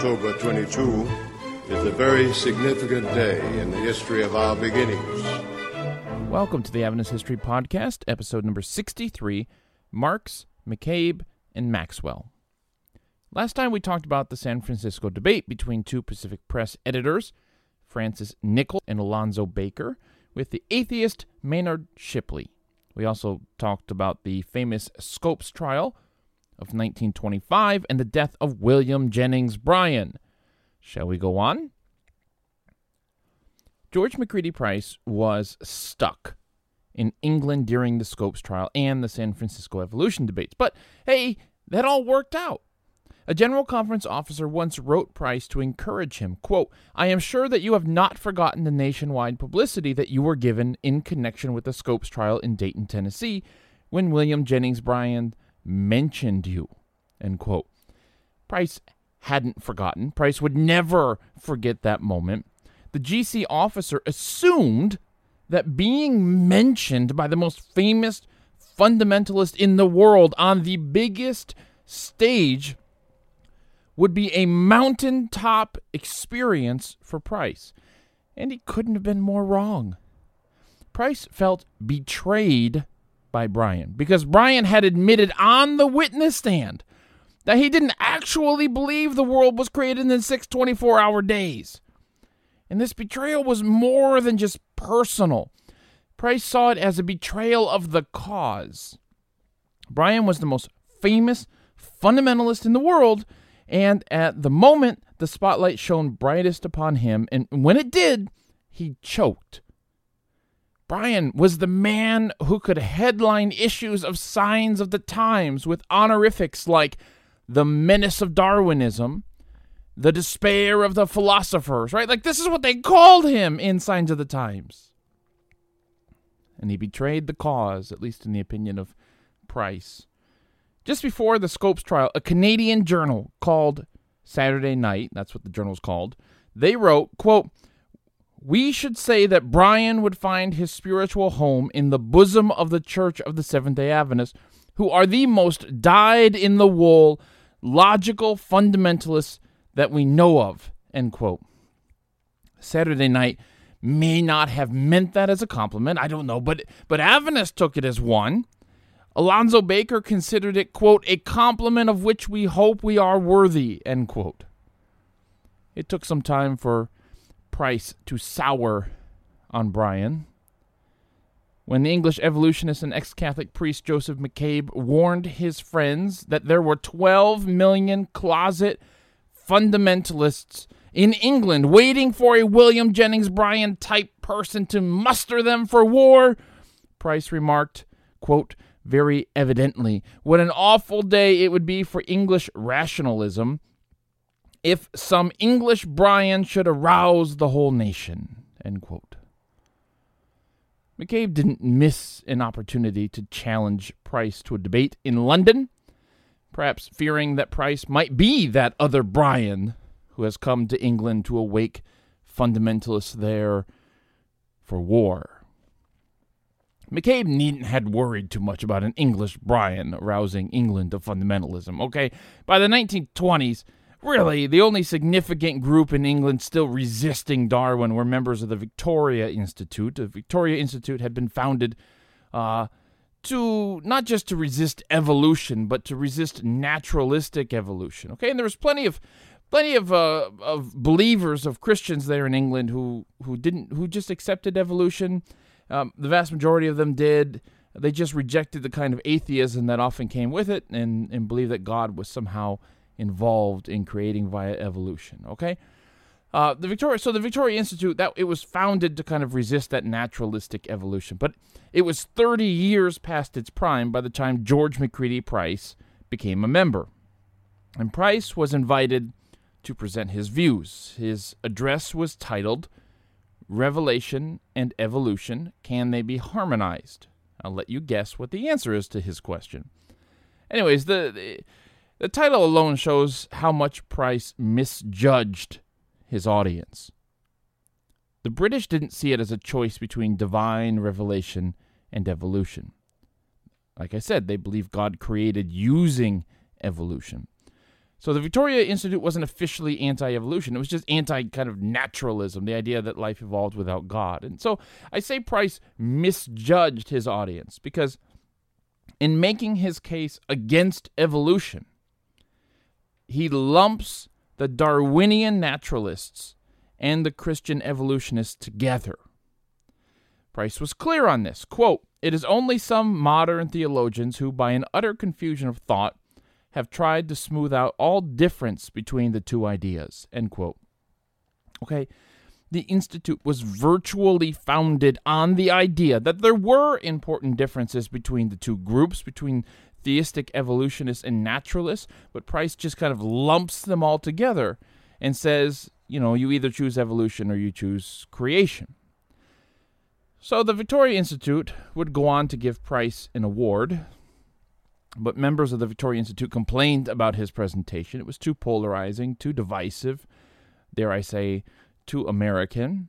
October 22 is a very significant day in the history of our beginnings. Welcome to the Adventist History Podcast, episode number 63 Marx, McCabe, and Maxwell. Last time we talked about the San Francisco debate between two Pacific Press editors, Francis Nichol and Alonzo Baker, with the atheist Maynard Shipley. We also talked about the famous Scopes trial of 1925 and the death of William Jennings Bryan. Shall we go on? George McCready Price was stuck in England during the Scopes trial and the San Francisco evolution debates. But hey, that all worked out. A general conference officer once wrote Price to encourage him, quote, I am sure that you have not forgotten the nationwide publicity that you were given in connection with the Scopes trial in Dayton, Tennessee, when William Jennings Bryan mentioned you, end quote. Price hadn't forgotten. Price would never forget that moment. The GC officer assumed that being mentioned by the most famous fundamentalist in the world on the biggest stage would be a mountaintop experience for Price. And he couldn't have been more wrong. Price felt betrayed by Bryan because Bryan had admitted on the witness stand that he didn't actually believe the world was created in six 24 hour days. And this betrayal was more than just personal. Price saw it as a betrayal of the cause. Bryan was the most famous fundamentalist in the world, and at the moment, the spotlight shone brightest upon him, and when it did, he choked. Bryan was the man who could headline issues of Signs of the Times with honorifics like the menace of Darwinism, the despair of the philosophers, right? Like, this is what they called him in Signs of the Times. And he betrayed the cause, at least in the opinion of Price. Just before the Scopes trial, a Canadian journal called Saturday Night, that's what the journal's called, they wrote, quote, we should say that Bryan would find his spiritual home in the bosom of the Church of the Seventh day Adventists, who are the most dyed in the wool, logical fundamentalists that we know of. End quote. Saturday night may not have meant that as a compliment. I don't know, but but Adventists took it as one. Alonzo Baker considered it, quote, a compliment of which we hope we are worthy, end quote. It took some time for Price to sour on Bryan. When the English evolutionist and ex Catholic priest Joseph McCabe warned his friends that there were 12 million closet fundamentalists in England waiting for a William Jennings Bryan type person to muster them for war, Price remarked, quote, very evidently, what an awful day it would be for English rationalism if some English Bryan should arouse the whole nation. End quote. McCabe didn't miss an opportunity to challenge Price to a debate in London, perhaps fearing that Price might be that other Bryan who has come to England to awake fundamentalists there for war. McCabe needn't had worried too much about an English Bryan arousing England to fundamentalism, okay? By the 1920s, Really, the only significant group in England still resisting Darwin were members of the Victoria Institute. The Victoria Institute had been founded uh, to not just to resist evolution, but to resist naturalistic evolution. Okay, and there was plenty of plenty of uh, of believers of Christians there in England who who didn't who just accepted evolution. Um, the vast majority of them did. They just rejected the kind of atheism that often came with it, and and believed that God was somehow involved in creating via evolution. Okay, uh, the Victoria. So the Victoria Institute that it was founded to kind of resist that naturalistic evolution, but it was 30 years past its prime by the time George McCready Price became a member, and Price was invited to present his views. His address was titled "Revelation and Evolution: Can They Be Harmonized?" I'll let you guess what the answer is to his question. Anyways, the, the the title alone shows how much Price misjudged his audience. The British didn't see it as a choice between divine revelation and evolution. Like I said, they believe God created using evolution. So the Victoria Institute wasn't officially anti-evolution. It was just anti kind of naturalism, the idea that life evolved without God. And so I say Price misjudged his audience because in making his case against evolution, he lumps the Darwinian naturalists and the Christian evolutionists together. Price was clear on this. Quote, it is only some modern theologians who, by an utter confusion of thought, have tried to smooth out all difference between the two ideas. End quote. Okay, the Institute was virtually founded on the idea that there were important differences between the two groups, between theistic evolutionists and naturalists, but Price just kind of lumps them all together and says, you know, you either choose evolution or you choose creation. So the Victoria Institute would go on to give Price an award, but members of the Victoria Institute complained about his presentation. It was too polarizing, too divisive, dare I say, too American.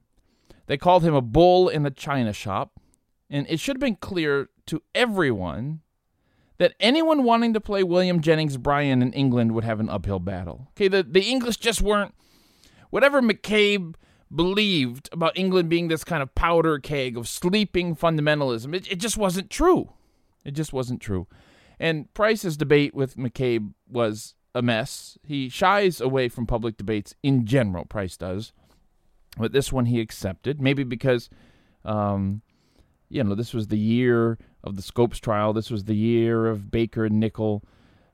They called him a bull in the china shop, and it should have been clear to everyone that anyone wanting to play William Jennings Bryan in England would have an uphill battle. Okay, the, the English just weren't whatever McCabe believed about England being this kind of powder keg of sleeping fundamentalism, it, it just wasn't true. It just wasn't true. And Price's debate with McCabe was a mess. He shies away from public debates in general, Price does. But this one he accepted, maybe because, um, you know, this was the year of the Scopes trial. This was the year of Baker and Nichol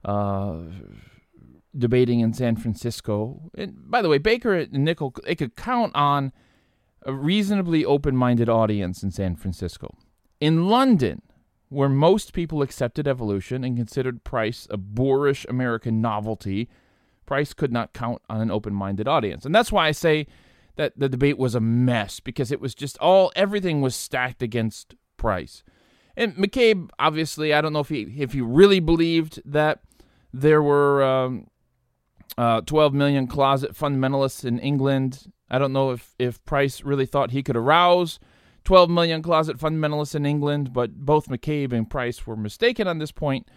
uh, debating in San Francisco. And by the way, Baker and Nichol, they could count on a reasonably open minded audience in San Francisco. In London, where most people accepted evolution and considered Price a boorish American novelty, Price could not count on an open minded audience. And that's why I say that the debate was a mess, because it was just all, everything was stacked against Price. And McCabe, obviously, I don't know if he if he really believed that there were um, uh, 12 million closet fundamentalists in England. I don't know if, if Price really thought he could arouse 12 million closet fundamentalists in England, but both McCabe and Price were mistaken on this point,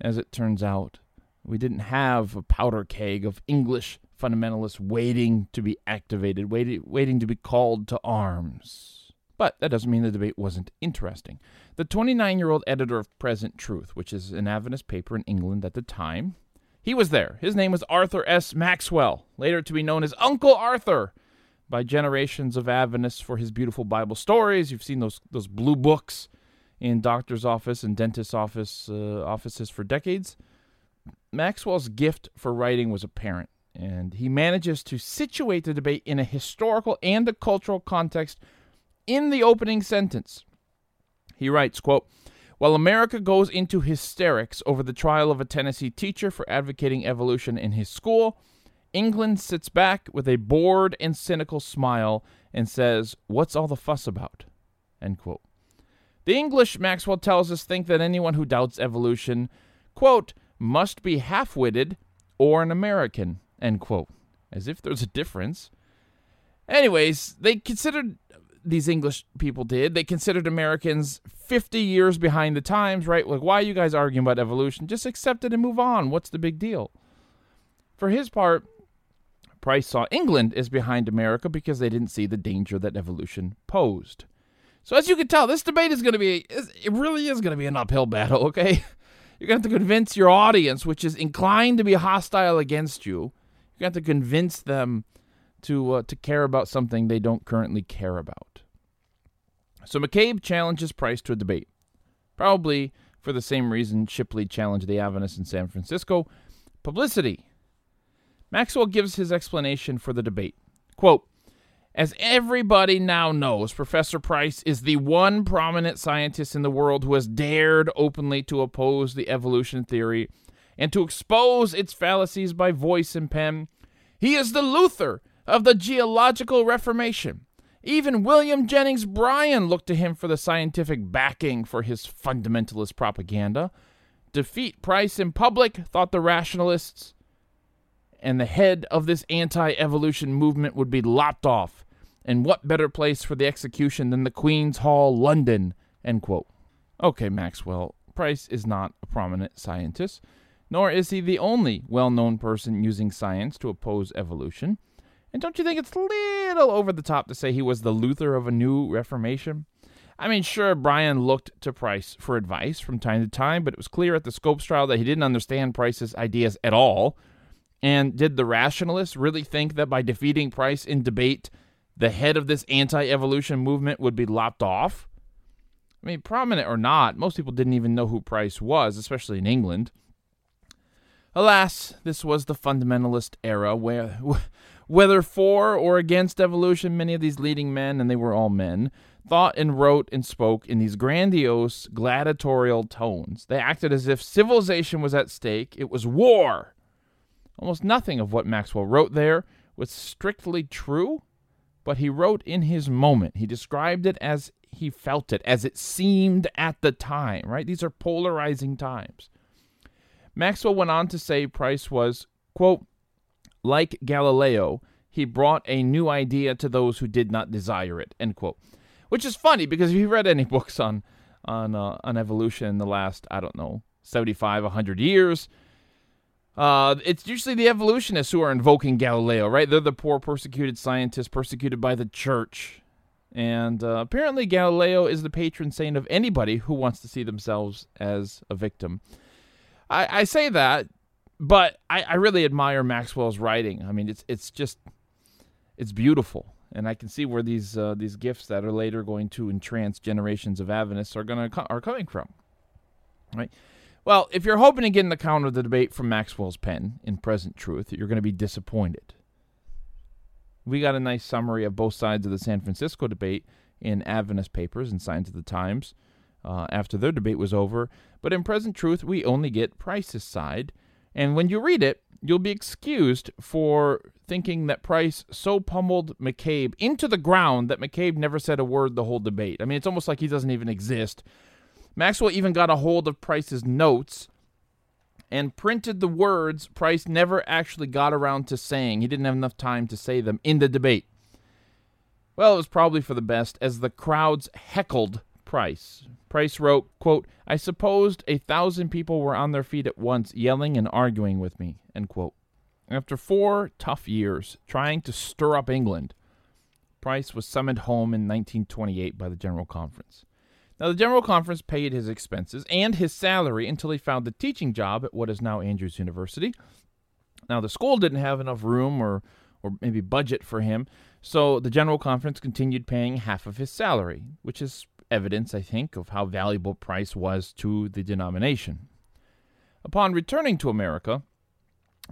as it turns out. We didn't have a powder keg of English fundamentalists waiting to be activated, waiting, waiting to be called to arms. But that doesn't mean the debate wasn't interesting. The 29 year old editor of Present Truth, which is an Adventist paper in England at the time, he was there. His name was Arthur S. Maxwell, later to be known as Uncle Arthur by generations of Adventists for his beautiful Bible stories. You've seen those those blue books in doctor's office and dentist's office uh, offices for decades. Maxwell's gift for writing was apparent, and he manages to situate the debate in a historical and a cultural context in the opening sentence. He writes, quote, while America goes into hysterics over the trial of a Tennessee teacher for advocating evolution in his school, England sits back with a bored and cynical smile and says, What's all the fuss about? End quote. The English, Maxwell tells us, think that anyone who doubts evolution, quote, must be half witted or an American, end quote. As if there's a difference. Anyways, they considered, these English people did, they considered Americans 50 years behind the times, right? Like, why are you guys arguing about evolution? Just accept it and move on. What's the big deal? For his part, Price saw England as behind America because they didn't see the danger that evolution posed. So as you can tell, this debate is going to be it really is going to be an uphill battle, okay? You're going to have to convince your audience which is inclined to be hostile against you. You're going to have to convince them to uh, to care about something they don't currently care about. So McCabe challenges Price to a debate. Probably for the same reason Shipley challenged the Adventists in San Francisco, publicity. Maxwell gives his explanation for the debate. Quote, as everybody now knows, Professor Price is the one prominent scientist in the world who has dared openly to oppose the evolution theory and to expose its fallacies by voice and pen. He is the Luther of the geological reformation. Even William Jennings Bryan looked to him for the scientific backing for his fundamentalist propaganda. Defeat Price in public, thought the rationalists, and the head of this anti evolution movement would be lopped off. And what better place for the execution than the Queen's Hall, London? Okay, Maxwell, Price is not a prominent scientist, nor is he the only well known person using science to oppose evolution. And don't you think it's a little over the top to say he was the Luther of a new Reformation? I mean, sure, Bryan looked to Price for advice from time to time, but it was clear at the Scopes trial that he didn't understand Price's ideas at all. And did the rationalists really think that by defeating Price in debate, the head of this anti evolution movement would be lopped off? I mean, prominent or not, most people didn't even know who Price was, especially in England. Alas, this was the fundamentalist era where, whether for or against evolution, many of these leading men, and they were all men, thought and wrote and spoke in these grandiose, gladiatorial tones. They acted as if civilization was at stake, it was war. Almost nothing of what Maxwell wrote there was strictly true, but he wrote in his moment. He described it as he felt it, as it seemed at the time, right? These are polarizing times. Maxwell went on to say Price was, quote, like Galileo, he brought a new idea to those who did not desire it, end quote. Which is funny because if you've read any books on on uh, on evolution in the last, I don't know, 75, 100 years, uh, it's usually the evolutionists who are invoking Galileo, right? They're the poor, persecuted scientists persecuted by the church. And uh, apparently, Galileo is the patron saint of anybody who wants to see themselves as a victim. I, I say that, but I, I really admire Maxwell's writing. I mean, it's it's just it's beautiful, and I can see where these uh, these gifts that are later going to entrance generations of Adventists are gonna are coming from. Right. Well, if you're hoping to get an account of the debate from Maxwell's pen in Present Truth, you're going to be disappointed. We got a nice summary of both sides of the San Francisco debate in Adventist papers and Signs of the Times uh, after their debate was over. But in present truth, we only get Price's side. And when you read it, you'll be excused for thinking that Price so pummeled McCabe into the ground that McCabe never said a word the whole debate. I mean, it's almost like he doesn't even exist. Maxwell even got a hold of Price's notes and printed the words Price never actually got around to saying. He didn't have enough time to say them in the debate. Well, it was probably for the best, as the crowds heckled Price. Price wrote, quote, I supposed a thousand people were on their feet at once, yelling and arguing with me, end quote. After four tough years trying to stir up England, Price was summoned home in 1928 by the General Conference. Now, the General Conference paid his expenses and his salary until he found the teaching job at what is now Andrews University. Now, the school didn't have enough room or, or maybe budget for him, so the General Conference continued paying half of his salary, which is evidence, I think, of how valuable Price was to the denomination. Upon returning to America,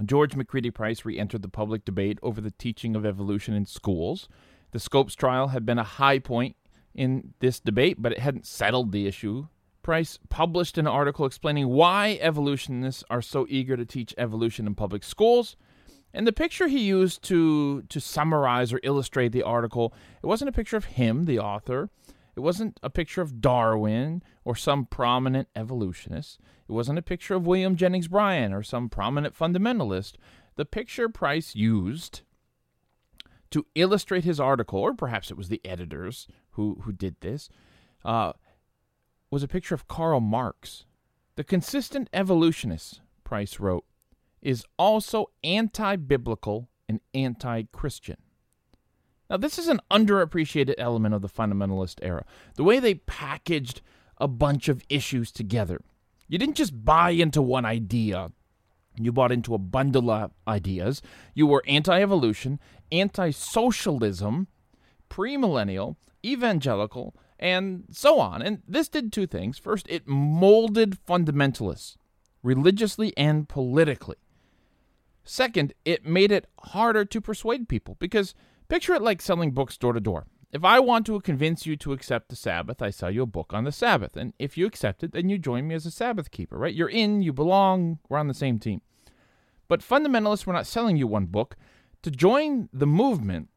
George McCready Price re entered the public debate over the teaching of evolution in schools. The Scopes trial had been a high point in this debate, but it hadn't settled the issue. Price published an article explaining why evolutionists are so eager to teach evolution in public schools. And the picture he used to to summarize or illustrate the article, it wasn't a picture of him, the author. It wasn't a picture of Darwin or some prominent evolutionist. It wasn't a picture of William Jennings Bryan or some prominent fundamentalist. The picture Price used to illustrate his article, or perhaps it was the editors who, who did this, uh, was a picture of Karl Marx. The consistent evolutionist, Price wrote, is also anti biblical and anti Christian. Now, this is an underappreciated element of the fundamentalist era. The way they packaged a bunch of issues together. You didn't just buy into one idea, you bought into a bundle of ideas. You were anti evolution, anti socialism, premillennial, evangelical, and so on. And this did two things. First, it molded fundamentalists religiously and politically. Second, it made it harder to persuade people because Picture it like selling books door to door. If I want to convince you to accept the Sabbath, I sell you a book on the Sabbath. And if you accept it, then you join me as a Sabbath keeper, right? You're in, you belong, we're on the same team. But fundamentalists were not selling you one book. To join the movement,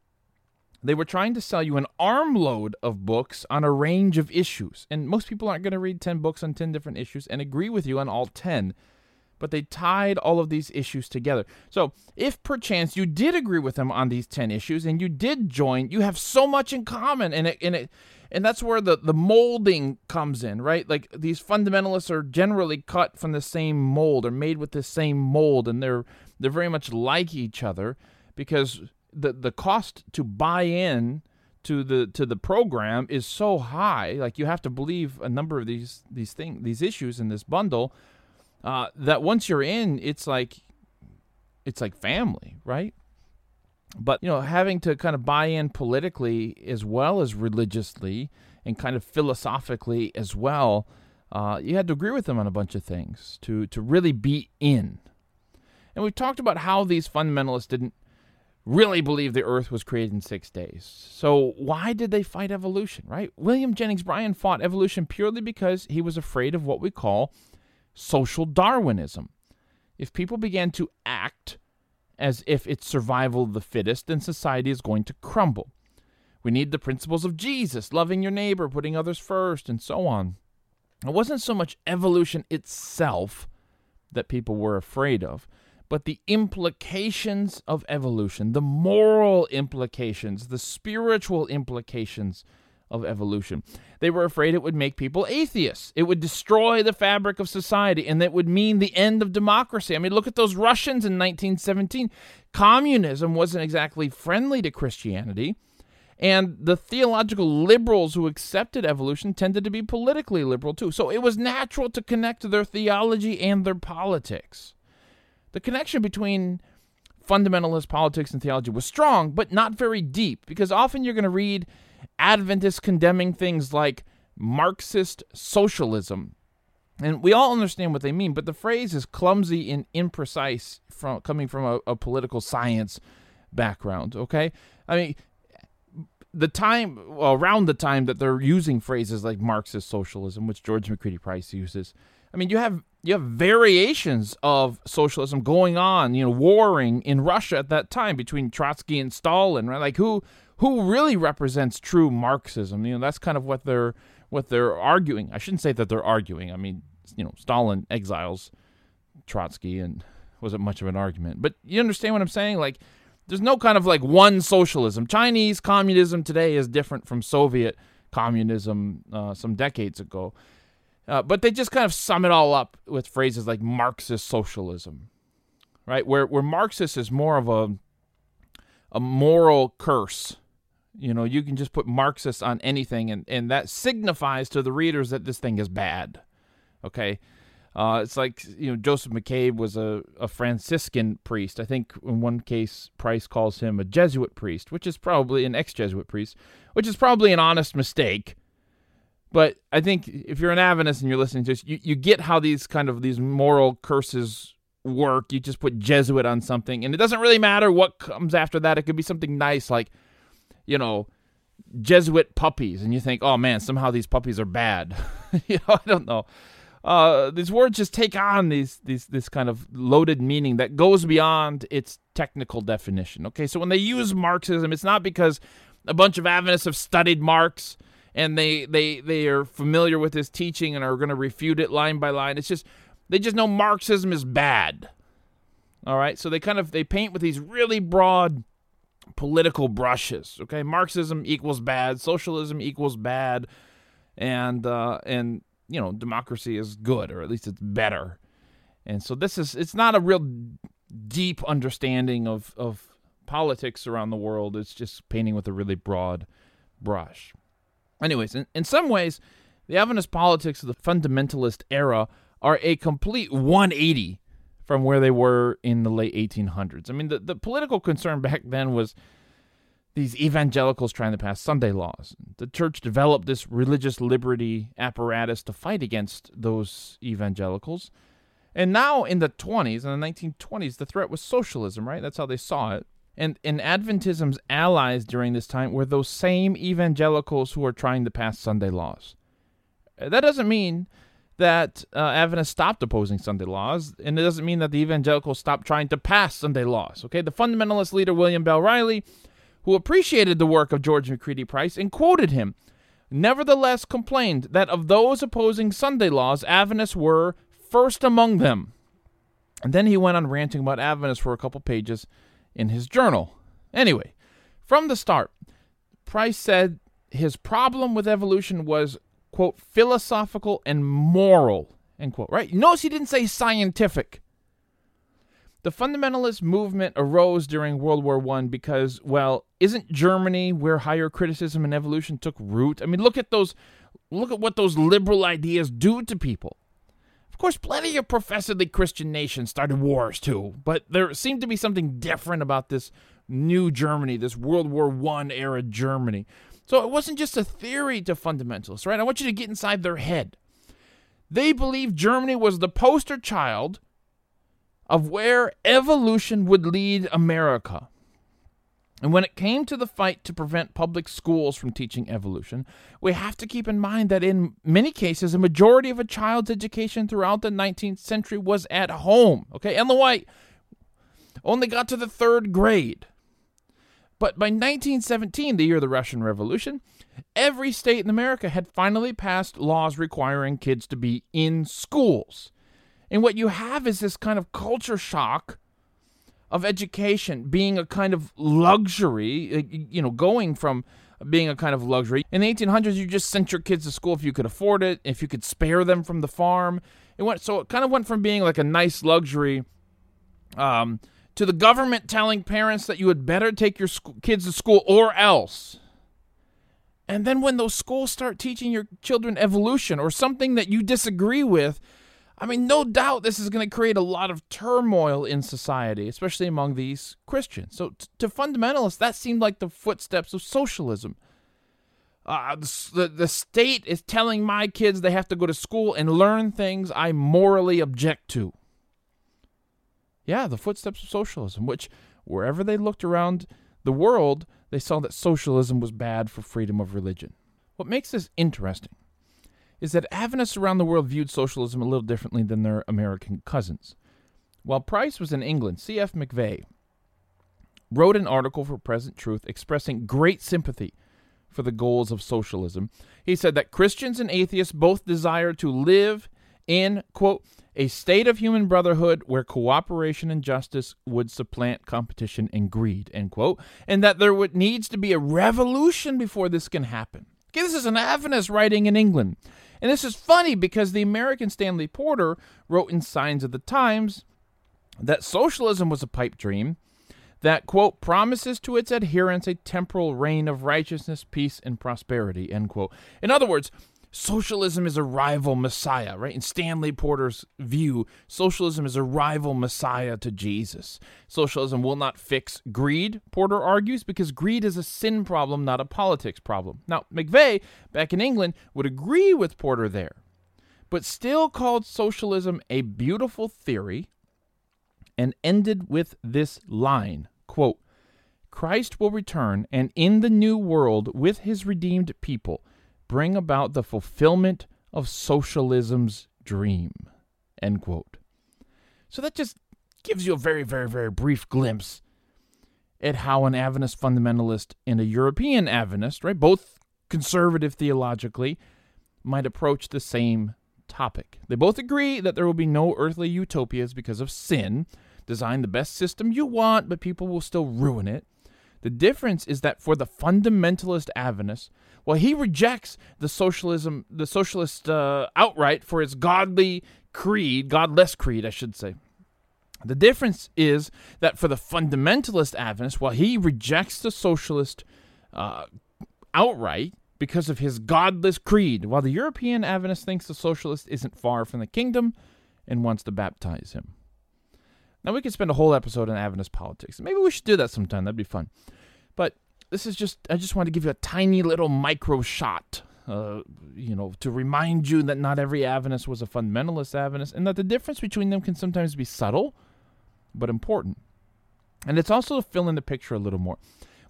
they were trying to sell you an armload of books on a range of issues. And most people aren't going to read 10 books on 10 different issues and agree with you on all 10 but they tied all of these issues together. So, if perchance you did agree with them on these 10 issues and you did join, you have so much in common and it and it and that's where the the molding comes in, right? Like these fundamentalists are generally cut from the same mold or made with the same mold, and they're they're very much like each other because the the cost to buy in to the to the program is so high. Like you have to believe a number of these these things, these issues in this bundle. Uh, that once you're in, it's like it's like family, right? But you know, having to kind of buy in politically as well as religiously and kind of philosophically as well, uh, you had to agree with them on a bunch of things to to really be in. And we've talked about how these fundamentalists didn't really believe the earth was created in six days. So why did they fight evolution, right? William Jennings Bryan fought evolution purely because he was afraid of what we call social Darwinism. If people began to act as if it's survival of the fittest, then society is going to crumble. We need the principles of Jesus, loving your neighbor, putting others first, and so on. It wasn't so much evolution itself that people were afraid of, but the implications of evolution, the moral implications, the spiritual implications of evolution. They were afraid it would make people atheists. It would destroy the fabric of society and that would mean the end of democracy. I mean, look at those Russians in 1917. Communism wasn't exactly friendly to Christianity. And the theological liberals who accepted evolution tended to be politically liberal too. So it was natural to connect their theology and their politics. The connection between fundamentalist politics and theology was strong, but not very deep, because often you're going to read Adventists condemning things like Marxist socialism. And we all understand what they mean, but the phrase is clumsy and imprecise from coming from a, a political science background, okay? I mean, the time well, around the time that they're using phrases like Marxist socialism, which George McCready Price uses, I mean, you have you have variations of socialism going on, you know, warring in Russia at that time between Trotsky and Stalin, right? Like who who really represents true Marxism? You know, that's kind of what they're what they're arguing. I shouldn't say that they're arguing. I mean, you know, Stalin exiles Trotsky and wasn't much of an argument. But you understand what I'm saying? Like there's no kind of like one socialism. Chinese communism today is different from Soviet communism uh, some decades ago. Uh, but they just kind of sum it all up with phrases like Marxist socialism, right? Where where Marxist is more of a a moral curse. You know, you can just put Marxist on anything, and, and that signifies to the readers that this thing is bad. Okay, uh, it's like you know Joseph McCabe was a, a Franciscan priest. I think in one case Price calls him a Jesuit priest, which is probably an ex-Jesuit priest, which is probably an honest mistake. But I think if you're an Adventist and you're listening to this, you, you get how these kind of these moral curses work. You just put Jesuit on something, and it doesn't really matter what comes after that. It could be something nice like, you know, Jesuit puppies, and you think, oh man, somehow these puppies are bad. you know, I don't know. Uh, these words just take on these these this kind of loaded meaning that goes beyond its technical definition. Okay, so when they use Marxism, it's not because a bunch of Adventists have studied Marx and they they they are familiar with his teaching and are going to refute it line by line. It's just they just know Marxism is bad. All right, so they kind of they paint with these really broad political brushes. Okay, Marxism equals bad, socialism equals bad, and uh, and you know, democracy is good, or at least it's better. And so this is it's not a real deep understanding of, of politics around the world. It's just painting with a really broad brush. Anyways, in, in some ways, the Adventist politics of the fundamentalist era are a complete 180 from where they were in the late 1800s. I mean, the, the political concern back then was these evangelicals trying to pass Sunday laws. The church developed this religious liberty apparatus to fight against those evangelicals. And now in the 20s, in the 1920s, the threat was socialism, right? That's how they saw it. And, and Adventism's allies during this time were those same evangelicals who are trying to pass Sunday laws. That doesn't mean that uh, Adventists stopped opposing Sunday laws, and it doesn't mean that the evangelicals stopped trying to pass Sunday laws. Okay, the fundamentalist leader William Bell Riley who appreciated the work of George McCready Price and quoted him, nevertheless complained that of those opposing Sunday laws, Adventists were first among them. And then he went on ranting about Adventists for a couple pages in his journal. Anyway, from the start, Price said his problem with evolution was, quote, philosophical and moral, end quote, right? Notice he didn't say scientific. The fundamentalist movement arose during World War I because, well, isn't Germany where higher criticism and evolution took root? I mean, look at those look at what those liberal ideas do to people. Of course, plenty of professedly Christian nations started wars too, but there seemed to be something different about this new Germany, this World War I era Germany. So it wasn't just a theory to fundamentalists, right? I want you to get inside their head. They believed Germany was the poster child of where evolution would lead America. And when it came to the fight to prevent public schools from teaching evolution, we have to keep in mind that in many cases, a majority of a child's education throughout the 19th century was at home. Okay, Ellen White only got to the third grade. But by 1917, the year of the Russian Revolution, every state in America had finally passed laws requiring kids to be in schools. And what you have is this kind of culture shock of education being a kind of luxury, uh, you know, going from being a kind of luxury. In the 1800s, you just sent your kids to school if you could afford it, if you could spare them from the farm. It went so it kind of went from being like a nice luxury um, to the government telling parents that you had better take your sc- kids to school or else. And then when those schools start teaching your children evolution or something that you disagree with, I mean, no doubt this is going to create a lot of turmoil in society, especially among these Christians. So, t- to fundamentalists, that seemed like the footsteps of socialism. Uh, the, the state is telling my kids they have to go to school and learn things I morally object to. Yeah, the footsteps of socialism, which wherever they looked around the world, they saw that socialism was bad for freedom of religion. What makes this interesting is that Adventists around the world viewed socialism a little differently than their American cousins. While Price was in England, C.F. McVeigh wrote an article for Present Truth expressing great sympathy for the goals of socialism. He said that Christians and atheists both desire to live in, quote, a state of human brotherhood where cooperation and justice would supplant competition and greed, end quote, and that there would, needs to be a revolution before this can happen. Okay, this is an Adventist writing in England. And this is funny because the American Stanley Porter wrote in Signs of the Times that socialism was a pipe dream that, quote, promises to its adherents a temporal reign of righteousness, peace, and prosperity, end quote. In other words, socialism is a rival messiah, right? In Stanley Porter's view, socialism is a rival messiah to Jesus. Socialism will not fix greed, Porter argues, because greed is a sin problem, not a politics problem. Now, McVeigh, back in England, would agree with Porter there, but still called socialism a beautiful theory and ended with this line quote, Christ will return, and in the new world, with his redeemed people, bring about the fulfillment of socialism's dream. End quote. So that just gives you a very, very, very brief glimpse at how an Adventist fundamentalist and a European Adventist, right, both conservative theologically, might approach the same topic. They both agree that there will be no earthly utopias because of sin. Design the best system you want, but people will still ruin it. The difference is that for the fundamentalist Adventist, well, he rejects the socialism, the socialist uh, outright for its godly creed, godless creed, I should say. The difference is that for the fundamentalist Adventist, while he rejects the socialist uh, outright because of his godless creed, while the European Adventist thinks the socialist isn't far from the kingdom and wants to baptize him. Now, we could spend a whole episode on Adventist politics. Maybe we should do that sometime. That'd be fun. But this is just, I just want to give you a tiny little micro shot, uh, you know, to remind you that not every Adventist was a fundamentalist Adventist and that the difference between them can sometimes be subtle but important. And it's also to fill in the picture a little more.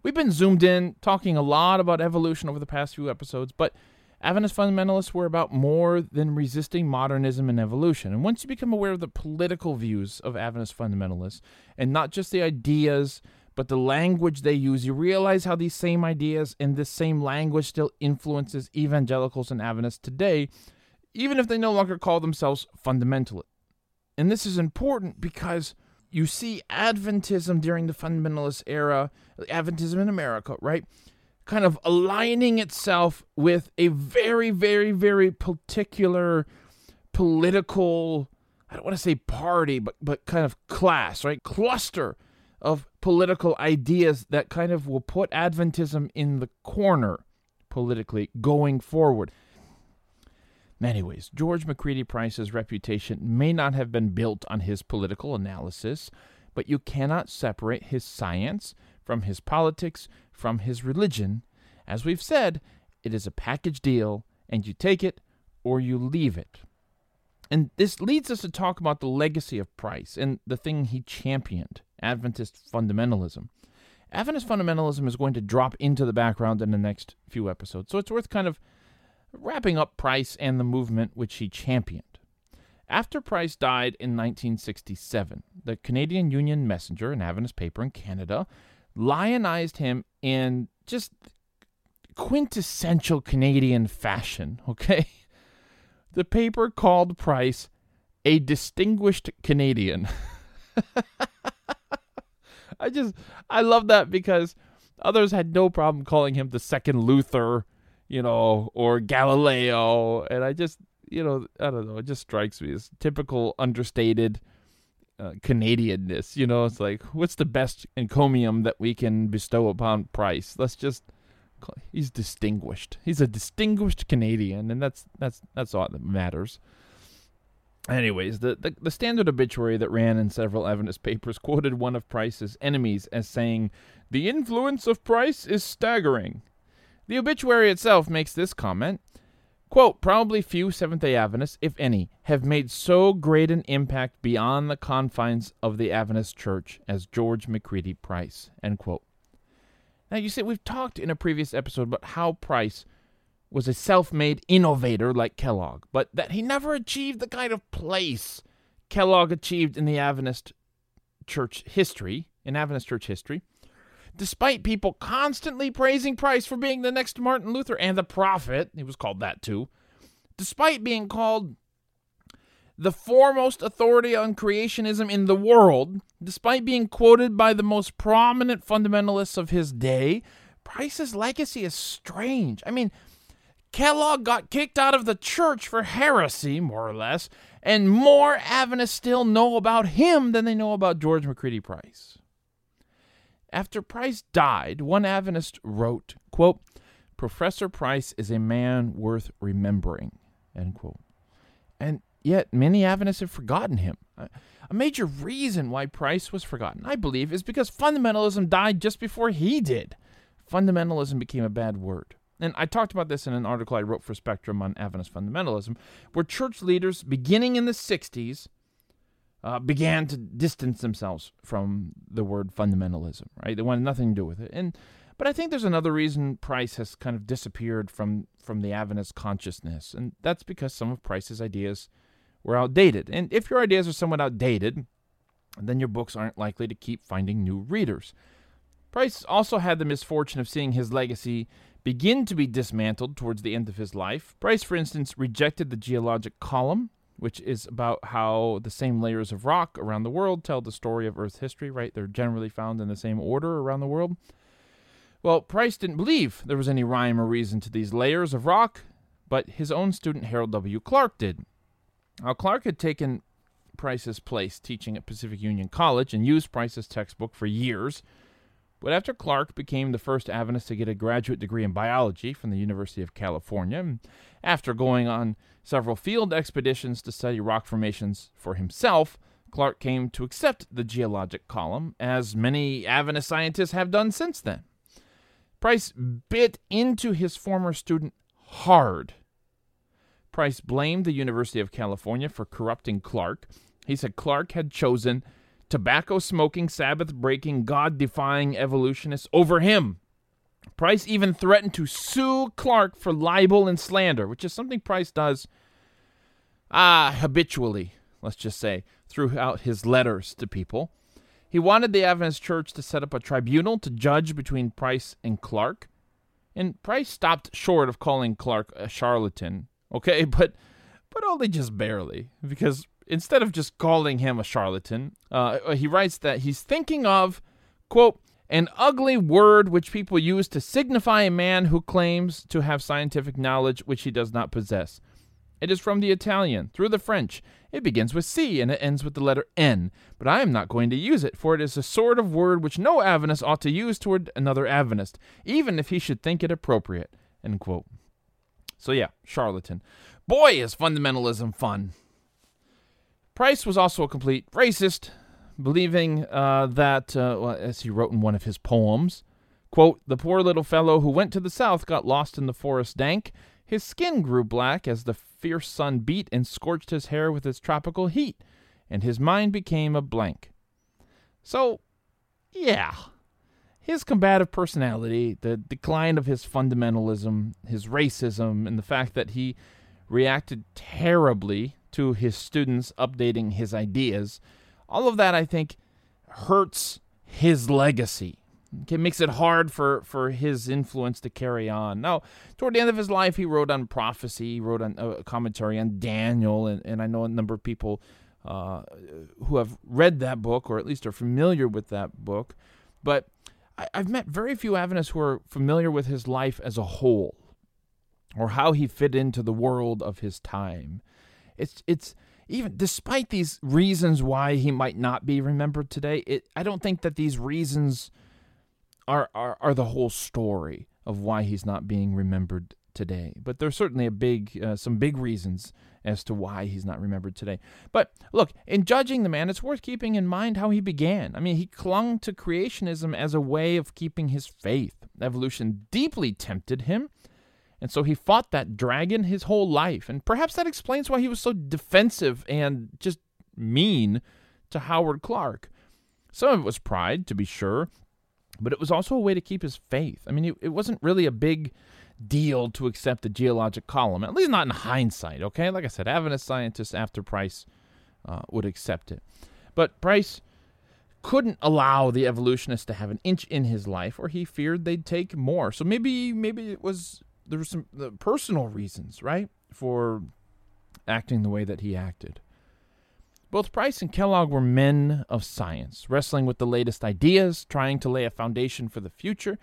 We've been zoomed in, talking a lot about evolution over the past few episodes, but Adventist fundamentalists were about more than resisting modernism and evolution. And once you become aware of the political views of Adventist fundamentalists, and not just the ideas but the language they use, you realize how these same ideas and this same language still influences evangelicals and Adventists today, even if they no longer call themselves fundamentalists. And this is important because you see Adventism during the fundamentalist era, Adventism in America, right? kind of aligning itself with a very, very, very particular political, I don't want to say party, but, but kind of class, right? Cluster of political ideas that kind of will put Adventism in the corner politically going forward. Anyways, George McCready Price's reputation may not have been built on his political analysis, but you cannot separate his science from his politics, from his religion. As we've said, it is a package deal, and you take it or you leave it. And this leads us to talk about the legacy of Price and the thing he championed Adventist fundamentalism. Adventist fundamentalism is going to drop into the background in the next few episodes, so it's worth kind of wrapping up Price and the movement which he championed. After Price died in 1967, the Canadian Union Messenger, an Adventist paper in Canada, lionized him in just quintessential Canadian fashion, okay? The paper called Price a distinguished Canadian. I just, I love that because others had no problem calling him the second Luther, you know, or Galileo. And I just, you know, I don't know, it just strikes me as typical understated uh, Canadianness. You know, it's like, what's the best encomium that we can bestow upon Price? Let's just, he's distinguished. He's a distinguished Canadian, and that's that's that's all that matters. Anyways, the, the, the, standard obituary that ran in several Adventist papers quoted one of Price's enemies as saying, The influence of Price is staggering. The obituary itself makes this comment quote, Probably few Seventh day Adventists, if any, have made so great an impact beyond the confines of the Adventist Church as George McCready Price. End quote. Now, you see, we've talked in a previous episode about how Price was a self made innovator like Kellogg, but that he never achieved the kind of place Kellogg achieved in the Adventist church history, in Adventist church history. Despite people constantly praising Price for being the next Martin Luther and the prophet, he was called that too, despite being called the foremost authority on creationism in the world, despite being quoted by the most prominent fundamentalists of his day, Price's legacy is strange. I mean, Kellogg got kicked out of the church for heresy, more or less, and more Adventists still know about him than they know about George McCready Price. After Price died, one Adventist wrote, quote, Professor Price is a man worth remembering, end quote. And yet many Adventists have forgotten him. A major reason why Price was forgotten, I believe, is because fundamentalism died just before he did. Fundamentalism became a bad word and I talked about this in an article I wrote for Spectrum on Adventist fundamentalism, where church leaders, beginning in the 60s, uh, began to distance themselves from the word fundamentalism, right? They wanted nothing to do with it. And but I think there's another reason Price has kind of disappeared from from the Adventist consciousness, and that's because some of Price's ideas were outdated. And if your ideas are somewhat outdated, then your books aren't likely to keep finding new readers. Price also had the misfortune of seeing his legacy begin to be dismantled towards the end of his life. Price, for instance, rejected the geologic column, which is about how the same layers of rock around the world tell the story of Earth's history, right? They're generally found in the same order around the world. Well, Price didn't believe there was any rhyme or reason to these layers of rock, but his own student Harold W. Clark did. Now, Clark had taken Price's place teaching at Pacific Union College and used Price's textbook for years but after Clark became the first Adventist to get a graduate degree in biology from the University of California, after going on several field expeditions to study rock formations for himself, Clark came to accept the geologic column, as many Adventist scientists have done since then. Price bit into his former student hard. Price blamed the University of California for corrupting Clark. He said Clark had chosen tobacco smoking, Sabbath breaking, God defying evolutionists over him. Price even threatened to sue Clark for libel and slander, which is something Price does ah habitually, let's just say, throughout his letters to people. He wanted the Adventist Church to set up a tribunal to judge between Price and Clark. And Price stopped short of calling Clark a charlatan, okay, but but only just barely, because instead of just calling him a charlatan, uh, he writes that he's thinking of, quote, an ugly word which people use to signify a man who claims to have scientific knowledge which he does not possess. It is from the Italian, through the French. It begins with C and it ends with the letter N, but I am not going to use it, for it is a sort of word which no Adventist ought to use toward another Adventist, even if he should think it appropriate. So yeah, charlatan. Boy, is fundamentalism fun. Price was also a complete racist, believing uh, that, uh, well, as he wrote in one of his poems, quote, the poor little fellow who went to the south got lost in the forest dank. His skin grew black as the fierce sun beat and scorched his hair with its tropical heat, and his mind became a blank. So, yeah, his combative personality, the decline of his fundamentalism, his racism, and the fact that he reacted terribly to his students updating his ideas all of that I think hurts his legacy. It makes it hard for, for his influence to carry on. Now, toward the end of his life, he wrote on prophecy, he wrote on a commentary on Daniel, and, and I know a number of people uh, who have read that book or at least are familiar with that book. But I, I've met very few Adventists who are familiar with his life as a whole or how he fit into the world of his time. It's it's even despite these reasons why he might not be remembered today, it, I don't think that these reasons are, are, are the whole story of why he's not being remembered today. But there's certainly a big, uh, some big reasons as to why he's not remembered today. But look, in judging the man, it's worth keeping in mind how he began. I mean, he clung to creationism as a way of keeping his faith. Evolution deeply tempted him and so he fought that dragon his whole life. And perhaps that explains why he was so defensive and just mean to Howard Clark. Some of it was pride, to be sure, but it was also a way to keep his faith. I mean, it, wasn't really a big deal to accept the geologic column, at least not in hindsight, okay? Like I said, Adventist scientists after Price uh, would accept it. But Price couldn't allow the evolutionists to have an inch in his life, or he feared they'd take more. So maybe maybe it was there were some uh, personal reasons, right, for acting the way that he acted. Both Price and Kellogg were men of science, wrestling with the latest ideas, trying to lay a foundation for the future,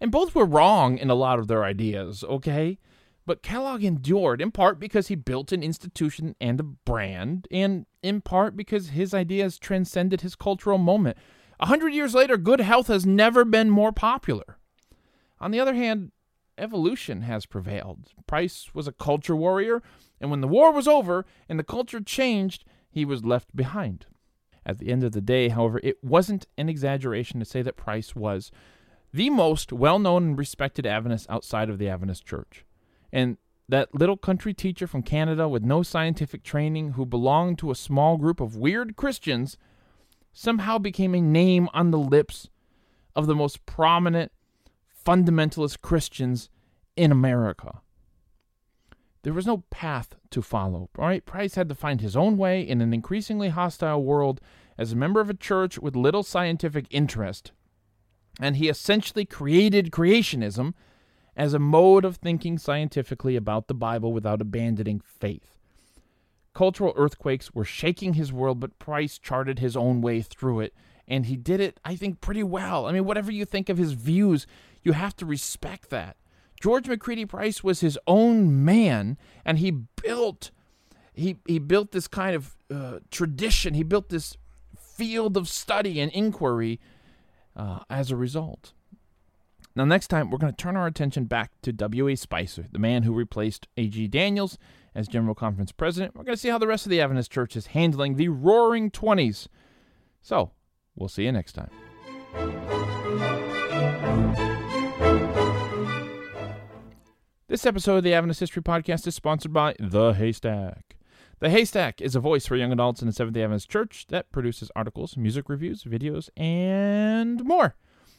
and both were wrong in a lot of their ideas, okay? But Kellogg endured, in part because he built an institution and a brand, and in part because his ideas transcended his cultural moment. A hundred years later, good health has never been more popular. On the other hand, evolution has prevailed. Price was a culture warrior, and when the war was over and the culture changed, he was left behind. At the end of the day, however, it wasn't an exaggeration to say that Price was the most well known and respected Adventist outside of the Adventist Church. And that little country teacher from Canada with no scientific training who belonged to a small group of weird Christians somehow became a name on the lips of the most prominent fundamentalist Christians in America. There was no path to follow. Right, Price had to find his own way in an increasingly hostile world as a member of a church with little scientific interest. And he essentially created creationism as a mode of thinking scientifically about the Bible without abandoning faith. Cultural earthquakes were shaking his world, but Price charted his own way through it, and he did it, I think, pretty well. I mean, whatever you think of his views, you have to respect that. George McCready Price was his own man, and he built he he built this kind of uh, tradition. He built this field of study and inquiry uh, as a result. Now, next time, we're going to turn our attention back to W.A. Spicer, the man who replaced A.G. Daniells as General Conference President. We're going to see how the rest of the Adventist Church is handling the roaring 20s. So, we'll see you next time. This episode of the Adventist History Podcast is sponsored by The Haystack. The Haystack is a voice for young adults in the Seventh day Adventist Church that produces articles, music reviews, videos, and more.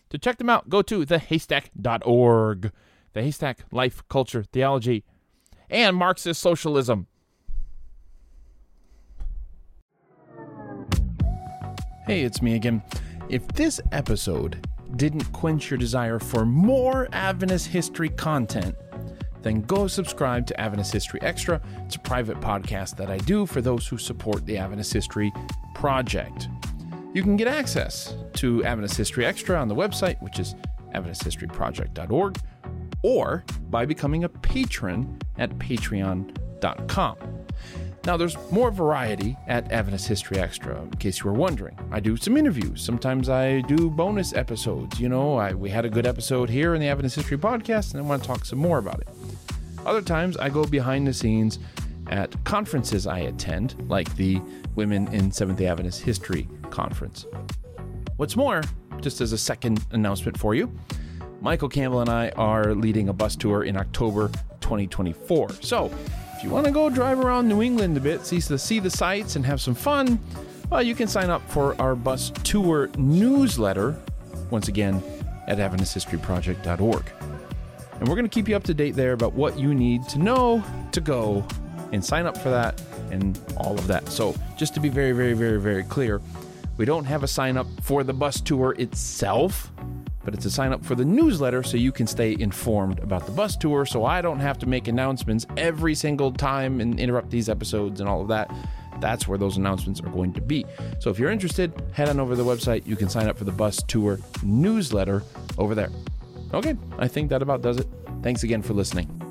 To check them out, go to thehaystack.org. The Haystack, Life, Culture, Theology, and Marxist Socialism. Hey, it's me again. If this episode didn't quench your desire for more Adventist history content, then go subscribe to Adventist History Extra. It's a private podcast that I do for those who support the Adventist History Project. you can get access to Adventist History Extra on the website, which is AdventistHistoryProject.org, or by becoming a patron at patreon.com. Now, there's more variety at Adventist History Extra, in case you were wondering. I do some interviews. Sometimes I do bonus episodes. You know, I, we had a good episode here in the Adventist History Podcast, and I want to talk some more about it. Other times, I go behind the scenes at conferences I attend, like the Women in Seventh day Adventist History Conference. What's more, just as a second announcement for you, Michael Campbell and I are leading a bus tour in October 2024. So, if you want to go drive around New England a bit, see the, see the sights, and have some fun, well, you can sign up for our bus tour newsletter, once again, at AdventistHistoryProject.org. And we're going to keep you up to date there about what you need to know to go and sign up for that and all of that. So, just to be very, very, very, very clear, we don't have a sign up for the bus tour itself but it's a sign up for the newsletter so you can stay informed about the bus tour so I don't have to make announcements every single time and interrupt these episodes and all of that. That's where those announcements are going to be. So if you're interested, head on over to the website. You can sign up for the bus tour newsletter over there. Okay, I think that about does it. Thanks again for listening.